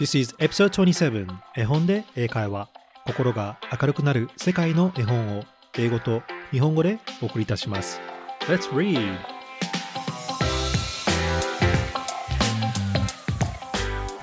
This is episode 27絵本で英会話。心が明るくなる世界の絵本を英語と日本語でお送りいたします。Let's read!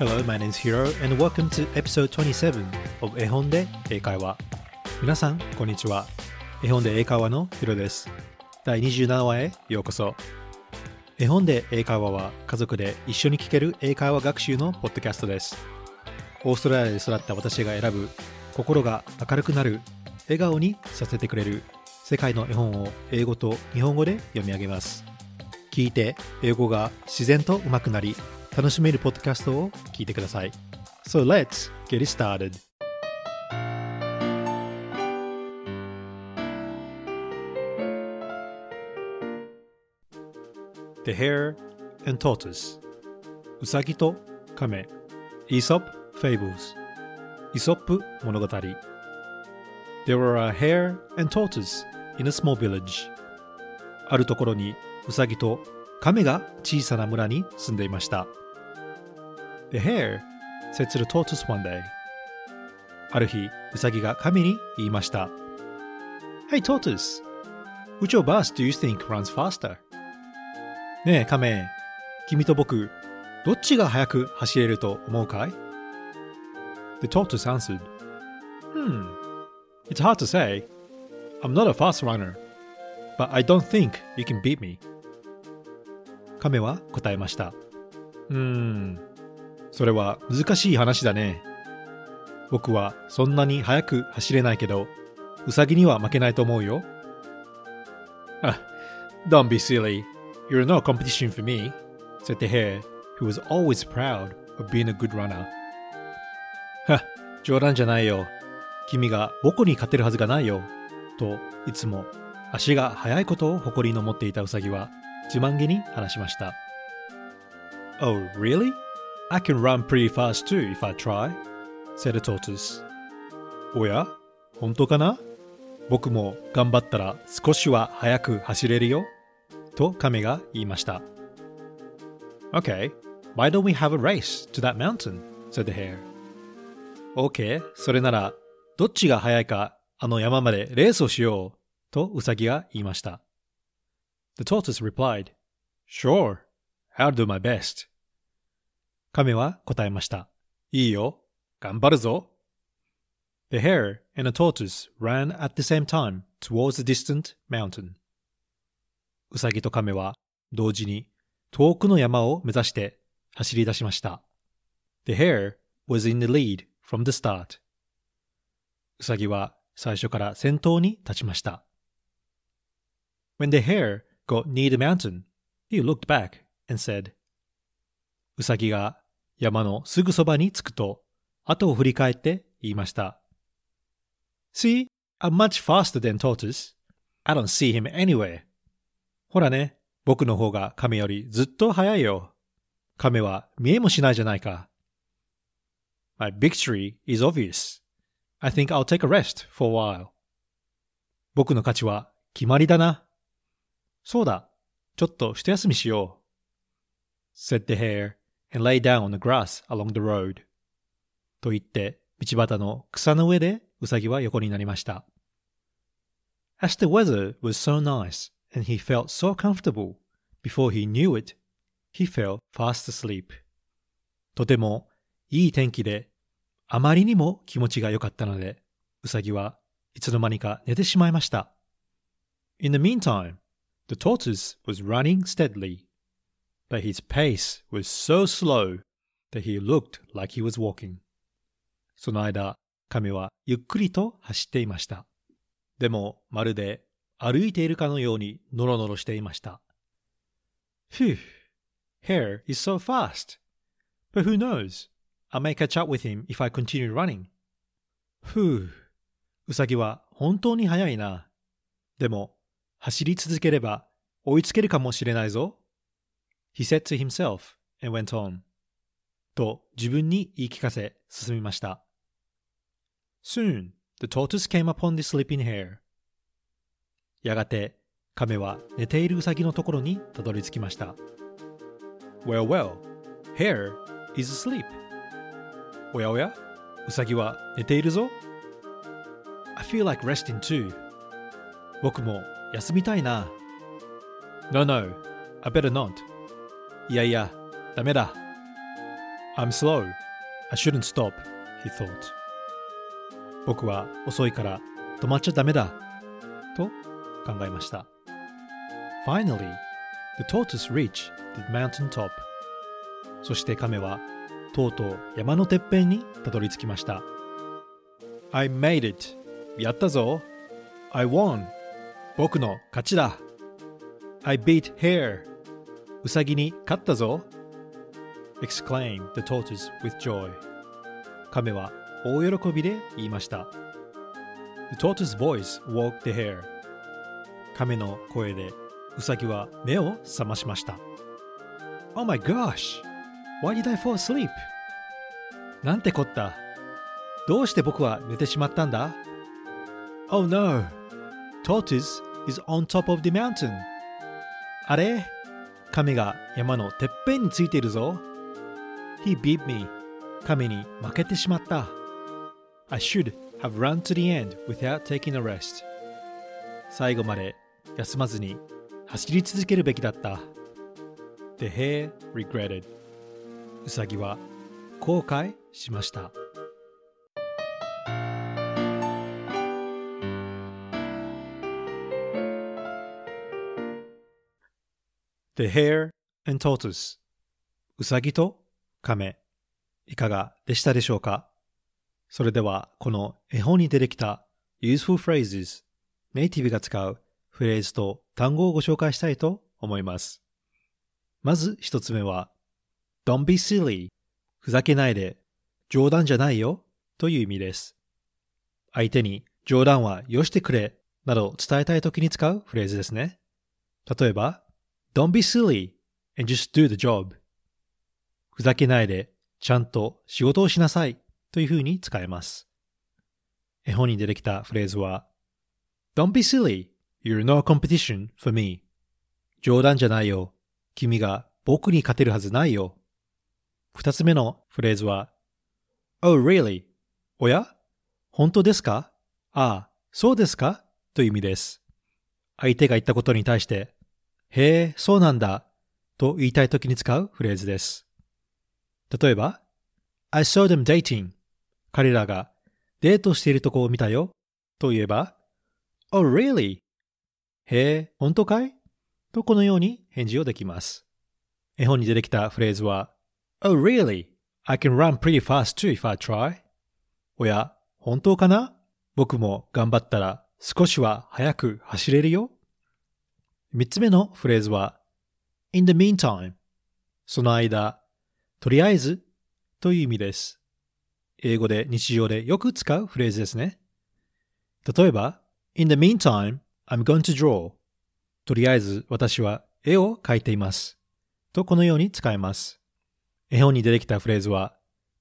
Hello, my name is Hiro and welcome to episode 27 of 絵本で英会話。皆さん、こんにちは。絵本で英会話のヒロです。第27話へようこそ絵本で英会話は家族で一緒に聞ける英会話学習のポッドキャストです。オーストラリアで育った私が選ぶ心が明るくなる笑顔にさせてくれる世界の絵本を英語と日本語で読み上げます。聞いて英語が自然と上手くなり楽しめるポッドキャストを聞いてください。So let's get started. The Hare and Tortoise うさぎと亀 Aesop Fables イソップ物語 There were a hare and tortoise in a small village あるところにうさぎと亀が小さな村に住んでいました The hare said to the tortoise one day ある日うさぎが亀に言いました Hey tortoise which of us do you think runs faster? ねえ、亀。君と僕、どっちが速く走れると思うかい ?The tortoise answered, Hmm, it's hard to say. I'm not a fast runner, but I don't think you can beat me. 亀は答えました。うーん、それは難しい話だね。僕はそんなに速く走れないけど、ウサギには負けないと思うよ。あ、don't be silly. You're no competition for me, said the hare, who was always proud of being a good runner. は、冗談じゃないよ。君が僕に勝てるはずがないよ。と、いつも足が速いことを誇りに思っていたウサギは自慢げに話しました。Oh, really? I can run pretty fast too if I try, said the tortoise. おや本当かな僕も頑張ったら少しは速く走れるよ。と亀が言いました。Okay, why don't we have a race to that mountain? said the hare. OK, それなら、どっちが速いかあの山までレースをしよう。とウサギが言いました。The tortoise replied, Sure, I'll do my best. 亀は答えました。いいよ、頑張るぞ。The hare and the tortoise ran at the same time towards the distant mountain. ウサギとカメは同時に遠くの山を目指して走り出しました。The hare was in the lead from the start. ウサギは最初から先頭に立ちました。When the hare got near the mountain, he looked back and said, ウサギが山のすぐそばに着くと、後を振り返って言いました。See, I'm much faster than tortoise. I don't see him anywhere. ほらね、僕の方が亀よりずっと早いよ。亀は見えもしないじゃないか。My victory is obvious. I think I'll take a rest for a while. 僕の勝ちは決まりだな。そうだ、ちょっと一休みしよう。said the hare and lay down on the grass along the road. と言って、道端の草の上でウサギは横になりました。As the weather was so nice, and he felt so comfortable. Before he knew it, he fell fast asleep. とてもいい天気で、あまりにも気持ちが良かったので、ウサギはいつの間にか寝てしまいました。In the meantime, the tortoise was running steadily, but his pace was so slow that he looked like he was walking. その間、亀はゆっくりと走っていました。でも、まるで歩いているかのようにノロノロしていました。Phew, Hare is so fast. But who knows? I may catch up with him if I continue running. ふう、うさぎは本当に速いな。でも、走り続ければ追いつけるかもしれないぞ。He said to himself and went on. と自分に言い聞かせ進みました。Soon, the tortoise came upon the sleeping hare. やがて亀は寝ているウサギのところにたどり着きました。Well, well, hare is asleep. おやおやうさぎは寝ているぞ I feel like resting too. 僕も休みたいな。No, no, I better not. いやいや、ダメだ。I'm slow. I shouldn't stop, he thought. 僕は遅いから止まっちゃダメだ。と考えました。Finally, the tortoise reached the mountain top. そして亀はとうとう山のてっぺんにたどり着きました。I made it! やったぞ !I won! 僕の勝ちだ !I beat hare! うさぎに勝ったぞ exclaimed the tortoise with joy. 亀は大喜びで言いました。The tortoise's voice woke the hare. 亀の声でうさぎは目を覚ましました。Oh my gosh! Why did I fall asleep? なんてこった。どうして僕は寝てしまったんだ ?Oh no! Tortoise is on top of the mountain. あれ亀が山のてっぺんについているぞ。He beat me. 亀に負けてしまった。I should have run to the end without taking a rest. 最後まで休まずに走り続けるべきだった。The hare regretted. うさぎは後悔しました。The Hare and Tortoise うさぎと亀いかがでしたでしょうか？それではこの絵本に出てきた useful phrases ネイティブが使うフレーズと単語をご紹介したいと思います。まず一つ目は Don't be silly ふざけないで冗談じゃないよという意味です。相手に冗談はよしてくれなど伝えたいときに使うフレーズですね。例えば Don't be silly and just do the job ふざけないでちゃんと仕事をしなさいというふうに使えます。絵本に出てきたフレーズは Don't be silly, you're no competition for me 冗談じゃないよ。君が僕に勝てるはずないよ。二つ目のフレーズは Oh really? おや？本当ですか？ああ、そうですか？という意味です。相手が言ったことに対して、へえ、そうなんだと言いたいときに使うフレーズです。例えば、I saw them dating 彼らがデートしているとこを見たよと言えば、Oh really? へえ、本当かい？とこのように返事をできます。絵本に出てきたフレーズは、Oh really? I can run pretty fast too if I try. おや、本当かな？僕も頑張ったら少しは早く走れるよ。三つ目のフレーズは、in the meantime その間、とりあえずという意味です。英語で日常でよく使うフレーズですね。例えば、In the meantime, I'm going to draw. とりあえず私は絵を描いています。とこのように使えます。絵本に出てきたフレーズは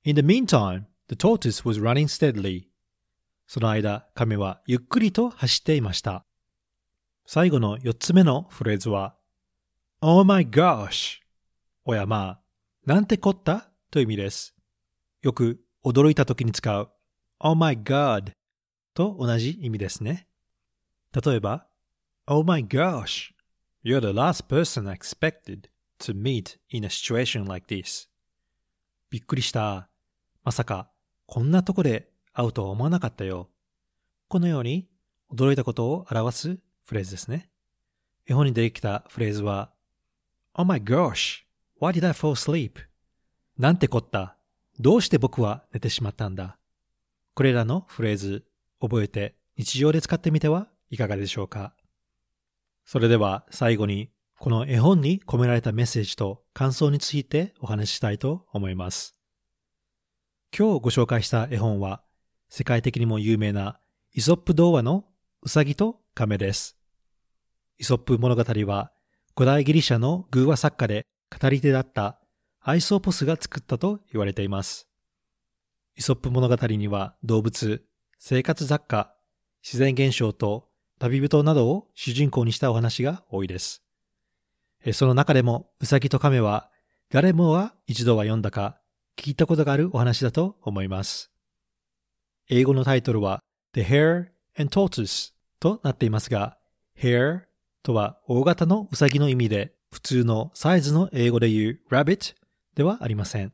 In the meantime, the tortoise was running steadily. その間、亀はゆっくりと走っていました。最後の四つ目のフレーズは Oh my gosh! おやまあ、なんてこった？という意味です。よく驚いた時に使う Oh my god! と同じ意味ですね。例えば Oh my gosh! You're the last person I expected to meet in a situation like this. びっくりした。まさか、こんなとこで会うとは思わなかったよ。このように、驚いたことを表すフレーズですね。絵本に出てきたフレーズは、Oh my gosh! Why did I fall asleep? なんてこった。どうして僕は寝てしまったんだ?これらのフレーズ、覚えて日常で使ってみてはいかがでしょうか？それでは最後にこの絵本に込められたメッセージと感想についてお話ししたいと思います。今日ご紹介した絵本は世界的にも有名なイソップ童話のうさぎと亀です。イソップ物語は古代ギリシャの偶話作家で語り手だったアイソーポスが作ったと言われています。イソップ物語には動物、生活雑貨、自然現象と旅人などを主人公にしたお話が多いです。その中でも、うさぎと亀は、誰もが一度は読んだか、聞いたことがあるお話だと思います。英語のタイトルは The Hare and Tortoise となっていますが、Hare とは大型のウサギの意味で、普通のサイズの英語で言う Rabbit ではありません。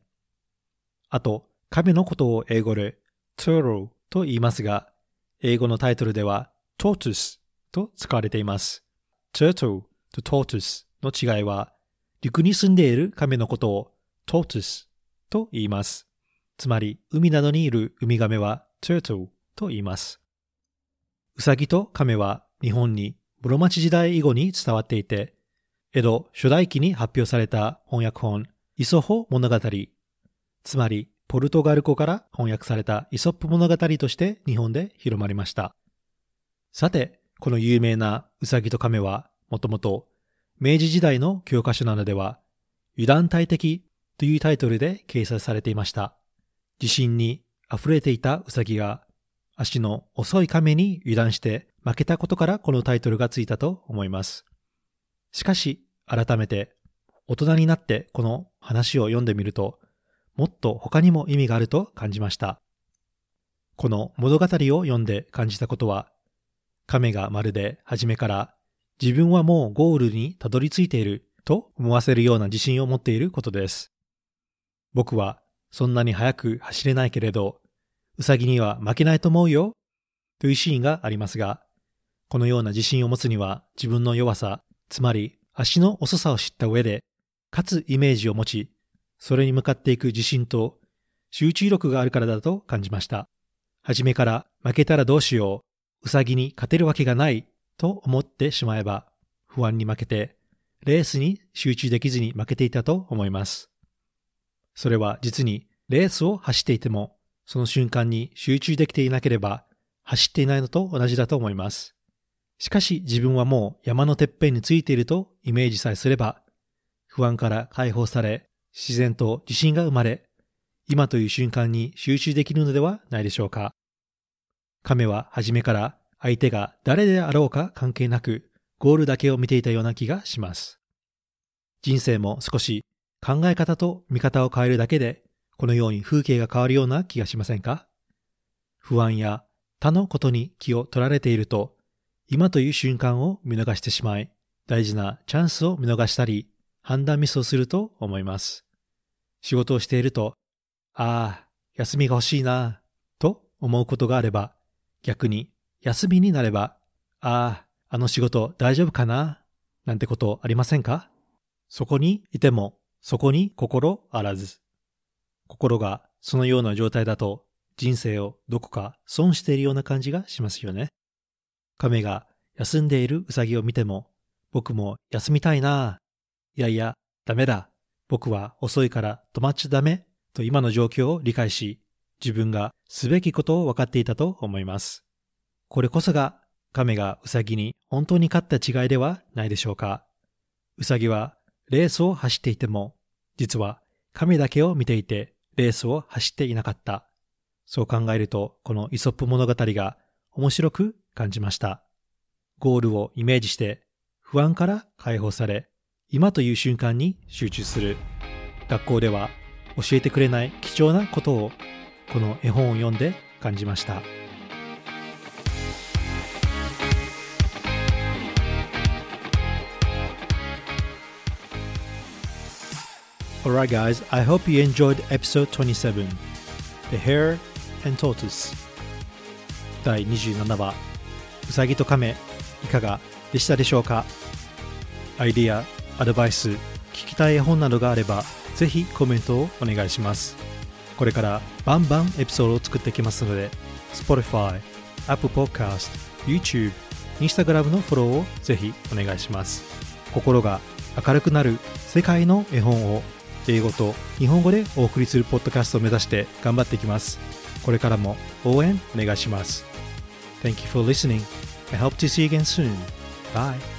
あと、亀のことを英語で Turtle と言いますが、英語のタイトルでは Tortoise と使われています。Turtle と Tortoise の違いは、陸に住んでいる亀のことを Tortoise と言います。つまり、海などにいるウミガメは Turtle と言います。ウサギと亀は日本に室町時代以後に伝わっていて、江戸初代期に発表された翻訳本、イソホ物語、つまりポルトガル語から翻訳されたイソップ物語として日本で広まりました。さて、この有名なウサギと亀はもともと明治時代の教科書などでは油断大敵というタイトルで掲載されていました。地震に溢れていたウサギが足の遅い亀に油断して負けたことからこのタイトルがついたと思います。しかし、改めて大人になってこの話を読んでみると、もっと他にも意味があると感じました。この物語を読んで感じたことは、亀がまるで初めから自分はもうゴールにたどり着いていると思わせるような自信を持っていることです。僕はそんなに速く走れないけれど、ウサギには負けないと思うよというシーンがありますが、このような自信を持つには自分の弱さ、つまり足の遅さを知った上で、かつイメージを持ち、それに向かっていく自信と集中力があるからだと感じました。はじめから負けたらどうしようう、うさぎに勝てるわけがないと思ってしまえば、不安に負けて、レースに集中できずに負けていたと思います。それは実にレースを走っていても、その瞬間に集中できていなければ、走っていないのと同じだと思います。しかし自分はもう山のてっぺんについているとイメージさえすれば、不安から解放され、自然と自信が生まれ、今という瞬間に集中できるのではないでしょうか。亀は初めから相手が誰であろうか関係なく、ゴールだけを見ていたような気がします。人生も少し考え方と見方を変えるだけで、このように風景が変わるような気がしませんか？不安や他のことに気を取られていると、今という瞬間を見逃してしまい、大事なチャンスを見逃したり、判断ミスをすると思います。仕事をしていると、ああ、休みが欲しいな、と思うことがあれば、逆に休みになれば、ああ、あの仕事大丈夫かな、なんてことありませんか？そこにいても、そこに心あらず。心がそのような状態だと、人生をどこか損しているような感じがしますよね。亀が休んでいるウサギを見ても、僕も休みたいな。いやいや、ダメだ。僕は遅いから止まっちゃダメと今の状況を理解し、自分がすべきことを分かっていたと思います。これこそが亀がウサギに本当に勝った違いではないでしょうか。ウサギはレースを走っていても、実は亀だけを見ていてレースを走っていなかった。そう考えると、このイソップ物語が面白く感じました。ゴールをイメージして不安から解放され、今という瞬間に集中する。学校では教えてくれない貴重なことをこの絵本を読んで感じました。Alright guys, I hope you enjoyed episode 27 The Hare and Tortoise 第27話うさぎと亀いかがでしたでしょうか？アイディアアドバイス、聞きたい絵本などがあれば、ぜひコメントをお願いします。これからバンバンエピソードを作っていきますので、Spotify、Apple Podcast、YouTube、Instagram のフォローをぜひお願いします。心が明るくなる世界の絵本を英語と日本語でお送りするポッドキャストを目指して頑張っていきます。これからも応援お願いします。Thank you for listening. I hope to see you again soon. Bye.